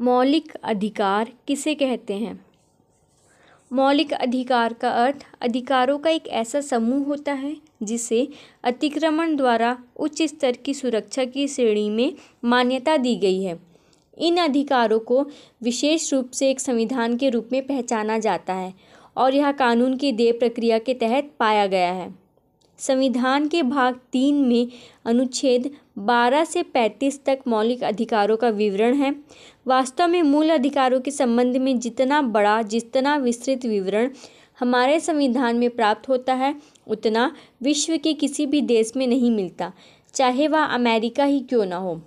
मौलिक अधिकार किसे कहते हैं? मौलिक अधिकार का अर्थ अधिकारों का एक ऐसा समूह होता है, जिसे अतिक्रमण द्वारा उच्च स्तर की सुरक्षा की श्रेणी में मान्यता दी गई है। इन अधिकारों को विशेष रूप से एक संविधान के रूप में पहचाना जाता है और यह कानून की देय प्रक्रिया के तहत पाया गया है। संविधान के भाग तीन में अनुच्छेद बारह से पैंतीस तक मौलिक अधिकारों का विवरण है। वास्तव में मूल अधिकारों के संबंध में जितना बड़ा, जितना विस्तृत विवरण हमारे संविधान में प्राप्त होता है, उतना विश्व के किसी भी देश में नहीं मिलता, चाहे वह अमेरिका ही क्यों ना हो।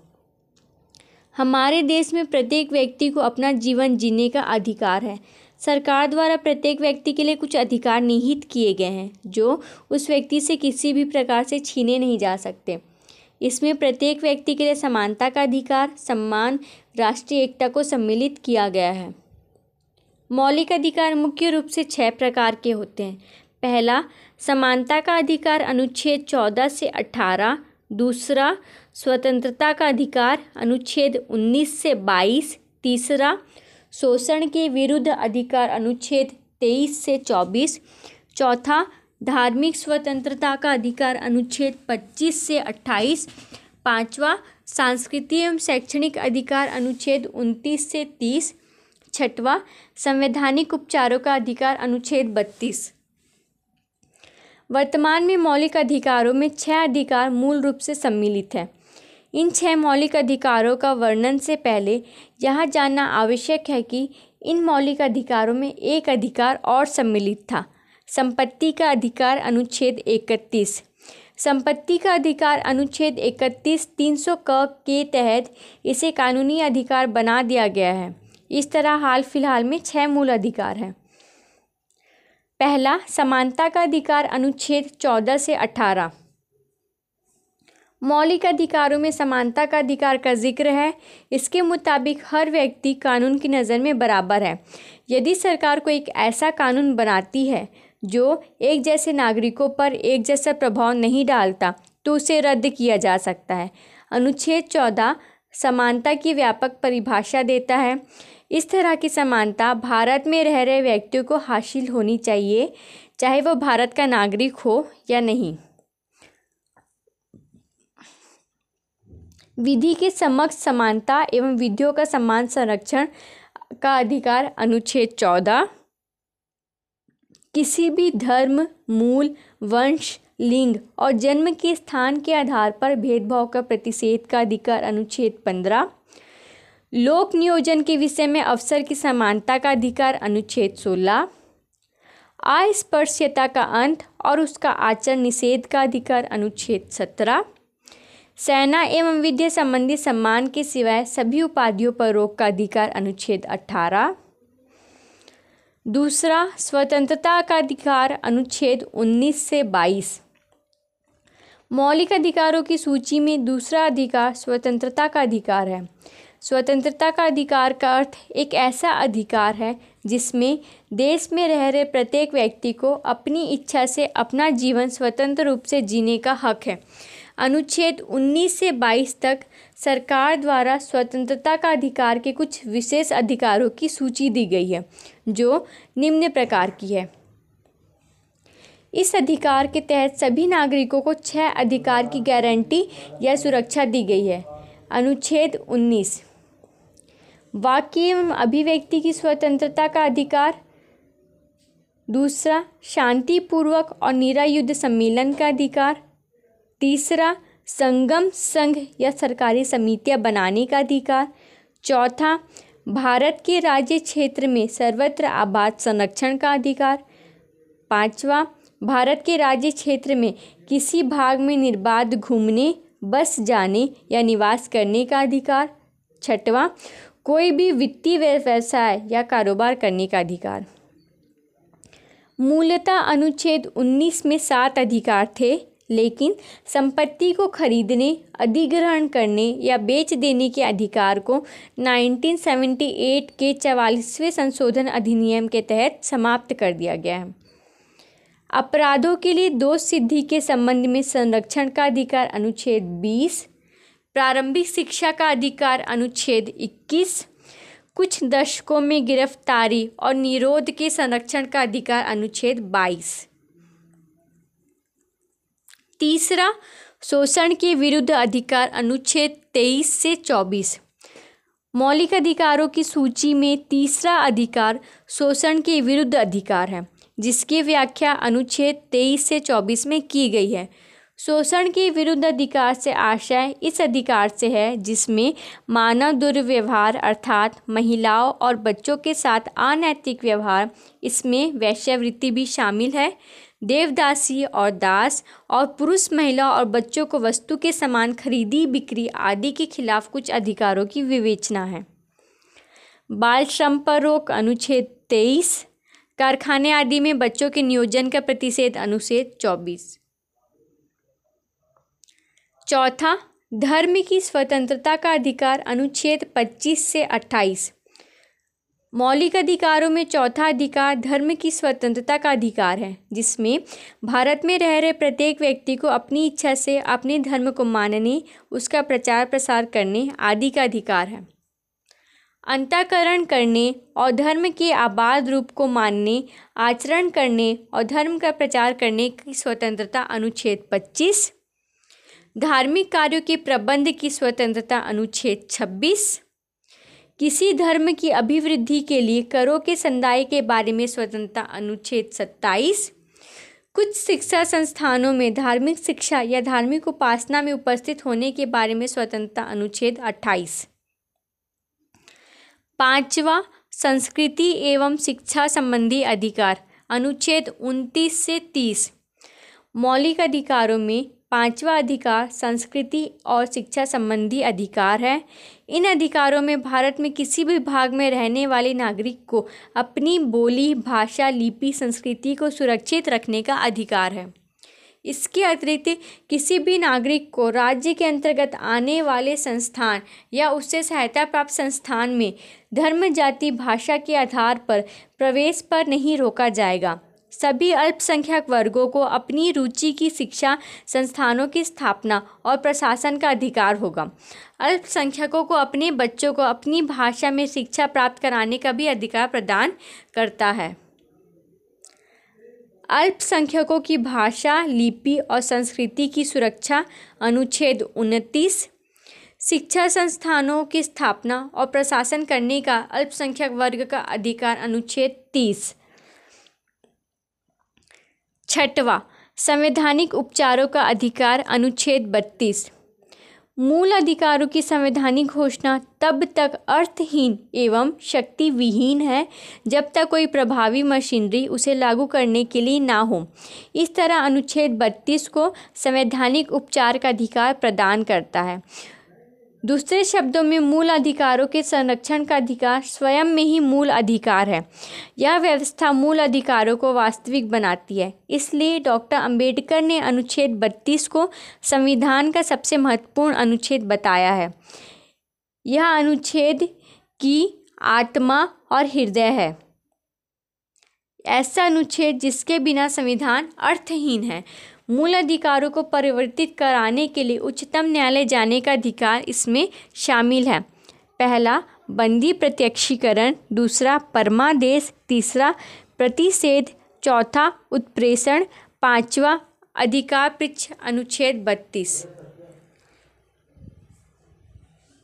हमारे देश में प्रत्येक व्यक्ति को अपना जीवन जीने का अधिकार है। सरकार द्वारा प्रत्येक व्यक्ति के लिए कुछ अधिकार निहित किए गए हैं, जो उस व्यक्ति से किसी भी प्रकार से छीने नहीं जा सकते। इसमें प्रत्येक व्यक्ति के लिए समानता का अधिकार, सम्मान, राष्ट्रीय एकता को सम्मिलित किया गया है। मौलिक अधिकार मुख्य रूप से छः प्रकार के होते हैं। पहला, समानता का अधिकार अनुच्छेद चौदह से अठारह। दूसरा, स्वतंत्रता का अधिकार अनुच्छेद उन्नीस से बाईस। तीसरा, शोषण के विरुद्ध अधिकार अनुच्छेद तेईस से चौबीस। चौथा धार्मिक स्वतंत्रता का अधिकार अनुच्छेद पच्चीस से अट्ठाईस, पांचवा, सांस्कृतिक एवं शैक्षणिक अधिकार अनुच्छेद उनतीस से तीस, छठवा, संवैधानिक उपचारों का अधिकार अनुच्छेद बत्तीस। वर्तमान में मौलिक अधिकारों में छह अधिकार मूल रूप से सम्मिलित हैं। इन छह मौलिक अधिकारों का वर्णन से पहले यह जानना आवश्यक है कि इन मौलिक अधिकारों में एक अधिकार और सम्मिलित था। संपत्ति का अधिकार अनुच्छेद इकतीस। संपत्ति का अधिकार अनुच्छेद इकतीस तीन सौ क के तहत इसे कानूनी अधिकार बना दिया गया है। इस तरह हाल फ़िलहाल में छह मूल अधिकार हैं। पहला, समानता का अधिकार अनुच्छेद चौदह से अठारह। मौलिक अधिकारों में समानता का अधिकार का ज़िक्र है। इसके मुताबिक हर व्यक्ति कानून की नज़र में बराबर है। यदि सरकार को एक ऐसा कानून बनाती है जो एक जैसे नागरिकों पर एक जैसा प्रभाव नहीं डालता तो उसे रद्द किया जा सकता है। अनुच्छेद चौदह, समानता की व्यापक परिभाषा देता है। इस तरह की समानता भारत में रह रहे व्यक्तियों को हासिल होनी चाहिए, चाहे वह भारत का नागरिक हो या नहीं। विधि के समक्ष समानता एवं विधियों का समान संरक्षण का अधिकार अनुच्छेद चौदह किसी भी धर्म, मूल, वंश, लिंग और जन्म के स्थान के आधार पर भेदभाव का प्रतिषेध का अधिकार अनुच्छेद पंद्रह। लोक नियोजन के विषय में अवसर की समानता का अधिकार अनुच्छेद सोलह। अस्पृश्यता का अंत और उसका आचरण निषेध का अधिकार अनुच्छेद सत्रह। सेना एवं विद्या संबंधी सम्मान के सिवाय सभी उपाधियों पर रोक का अधिकार अनुच्छेद अठारह। दूसरा, स्वतंत्रता का अधिकार अनुच्छेद उन्नीस से बाईस। मौलिक अधिकारों की सूची में दूसरा अधिकार स्वतंत्रता का अधिकार है। स्वतंत्रता का अधिकार का अर्थ एक ऐसा अधिकार है जिसमें देश में रह रहे प्रत्येक व्यक्ति को अपनी इच्छा से अपना जीवन स्वतंत्र रूप से जीने का हक है। अनुच्छेद 19 से 22 तक सरकार द्वारा स्वतंत्रता का अधिकार के कुछ विशेष अधिकारों की सूची दी गई है, जो निम्न प्रकार की है। इस अधिकार के तहत सभी नागरिकों को छह अधिकार की गारंटी या सुरक्षा दी गई है। अनुच्छेद 19 वाक्य एवं अभिव्यक्ति की स्वतंत्रता का अधिकार। दूसरा, शांतिपूर्वक और निरायुद्ध सम्मेलन का अधिकार। तीसरा, संगम संघ या सरकारी समितियाँ बनाने का अधिकार। चौथा, भारत के राज्य क्षेत्र में सर्वत्र आबाद संरक्षण का अधिकार। पांचवा, भारत के राज्य क्षेत्र में किसी भाग में निर्बाध घूमने, बस जाने या निवास करने का अधिकार। छठवां, कोई भी वित्तीय व्यवसाय या कारोबार करने का अधिकार। मूलतः अनुच्छेद 19 में सात अधिकार थे। लेकिन संपत्ति को खरीदने, अधिग्रहण करने या बेच देने के अधिकार को 1978 के चवालीसवें संशोधन अधिनियम के तहत समाप्त कर दिया गया है। अपराधों के लिए दोष सिद्धि के संबंध में संरक्षण का अधिकार अनुच्छेद 20 प्रारंभिक शिक्षा का अधिकार अनुच्छेद 21 कुछ दशकों में गिरफ्तारी और निरोध के संरक्षण का अधिकार अनुच्छेद बाईस। तीसरा, शोषण के विरुद्ध अधिकार अनुच्छेद तेईस से चौबीस। मौलिक अधिकारों की सूची में तीसरा अधिकार, शोषण के विरुद्ध अधिकार है, जिसकी व्याख्या अनुच्छेद तेईस से चौबीस में की गई है। शोषण के विरुद्ध अधिकार से आशय इस अधिकार से है, जिसमें मानव दुर्व्यवहार अर्थात महिलाओं और बच्चों के साथ अनैतिक व्यवहार, इसमें वैश्यवृत्ति भी शामिल है। देवदासी और दास और पुरुष, महिला और बच्चों को वस्तु के समान खरीदी, बिक्री आदि के खिलाफ कुछ अधिकारों की विवेचना है। बाल श्रम पर रोक अनुच्छेद तेईस, कारखाने आदि में बच्चों के नियोजन का प्रतिषेध अनुच्छेद चौबीस। चौथा, धर्म की स्वतंत्रता का अधिकार अनुच्छेद पच्चीस से अट्ठाईस। मौलिक अधिकारों में चौथा अधिकार धर्म की स्वतंत्रता का अधिकार है, जिसमें भारत में रह रहे प्रत्येक व्यक्ति को अपनी इच्छा से अपने धर्म को मानने, उसका प्रचार प्रसार करने आदि का अधिकार है। अंतःकरण करने और धर्म के आबाद रूप को मानने, आचरण करने और धर्म का प्रचार करने की स्वतंत्रता अनुच्छेद पच्चीस धार्मिक कार्यों के प्रबंध की स्वतंत्रता अनुच्छेद छब्बीस। किसी धर्म की अभिवृद्धि के लिए करों के संदाय के बारे में स्वतंत्रता अनुच्छेद सत्ताईस। कुछ शिक्षा संस्थानों में धार्मिक शिक्षा या धार्मिक उपासना में उपस्थित होने के बारे में स्वतंत्रता अनुच्छेद अट्ठाईस। पांचवा, संस्कृति एवं शिक्षा संबंधी अधिकार, अनुच्छेद उनतीस से तीस। मौलिक अधिकारों में पांचवा अधिकार संस्कृति और शिक्षा संबंधी अधिकार है। इन अधिकारों में भारत में किसी भी भाग में रहने वाले नागरिक को अपनी बोली, भाषा, लिपि, संस्कृति को सुरक्षित रखने का अधिकार है। इसके अतिरिक्त किसी भी नागरिक को राज्य के अंतर्गत आने वाले संस्थान या उससे सहायता प्राप्त संस्थान में धर्म, जाति, भाषा के आधार पर प्रवेश पर नहीं रोका जाएगा। सभी अल्पसंख्यक वर्गों को अपनी रुचि की शिक्षा संस्थानों की स्थापना और प्रशासन का अधिकार होगा। अल्पसंख्यकों को अपने बच्चों को अपनी भाषा में शिक्षा प्राप्त कराने का भी अधिकार प्रदान करता है। अल्पसंख्यकों की भाषा, लिपि और संस्कृति की सुरक्षा, अनुच्छेद उनतीस, शिक्षा संस्थानों की स्थापना और प्रशासन करने का अल्पसंख्यक वर्ग का अधिकार अनुच्छेद तीस छठवा, संवैधानिक उपचारों का अधिकार, अनुच्छेद बत्तीस। मूल अधिकारों की संवैधानिक घोषणा तब तक अर्थहीन एवं शक्ति विहीन है, जब तक कोई प्रभावी मशीनरी उसे लागू करने के लिए ना हो। इस तरह अनुच्छेद बत्तीस को संवैधानिक उपचार का अधिकार प्रदान करता है। दूसरे शब्दों में मूल अधिकारों के संरक्षण का अधिकार स्वयं में ही मूल अधिकार है। यह व्यवस्था मूल अधिकारों को वास्तविक बनाती है। इसलिए डॉक्टर अंबेडकर ने अनुच्छेद बत्तीस को संविधान का सबसे महत्वपूर्ण अनुच्छेद बताया है। यह अनुच्छेद की आत्मा और हृदय है। ऐसा अनुच्छेद जिसके बिना संविधान अर्थहीन है। मूल अधिकारों को परिवर्तित कराने के लिए उच्चतम न्यायालय जाने का अधिकार इसमें शामिल है। पहला, बंदी प्रत्यक्षीकरण। दूसरा, परमादेश। तीसरा, प्रतिषेध। चौथा, उत्प्रेषण। पांचवा अधिकार पृक्ष अनुच्छेद बत्तीस।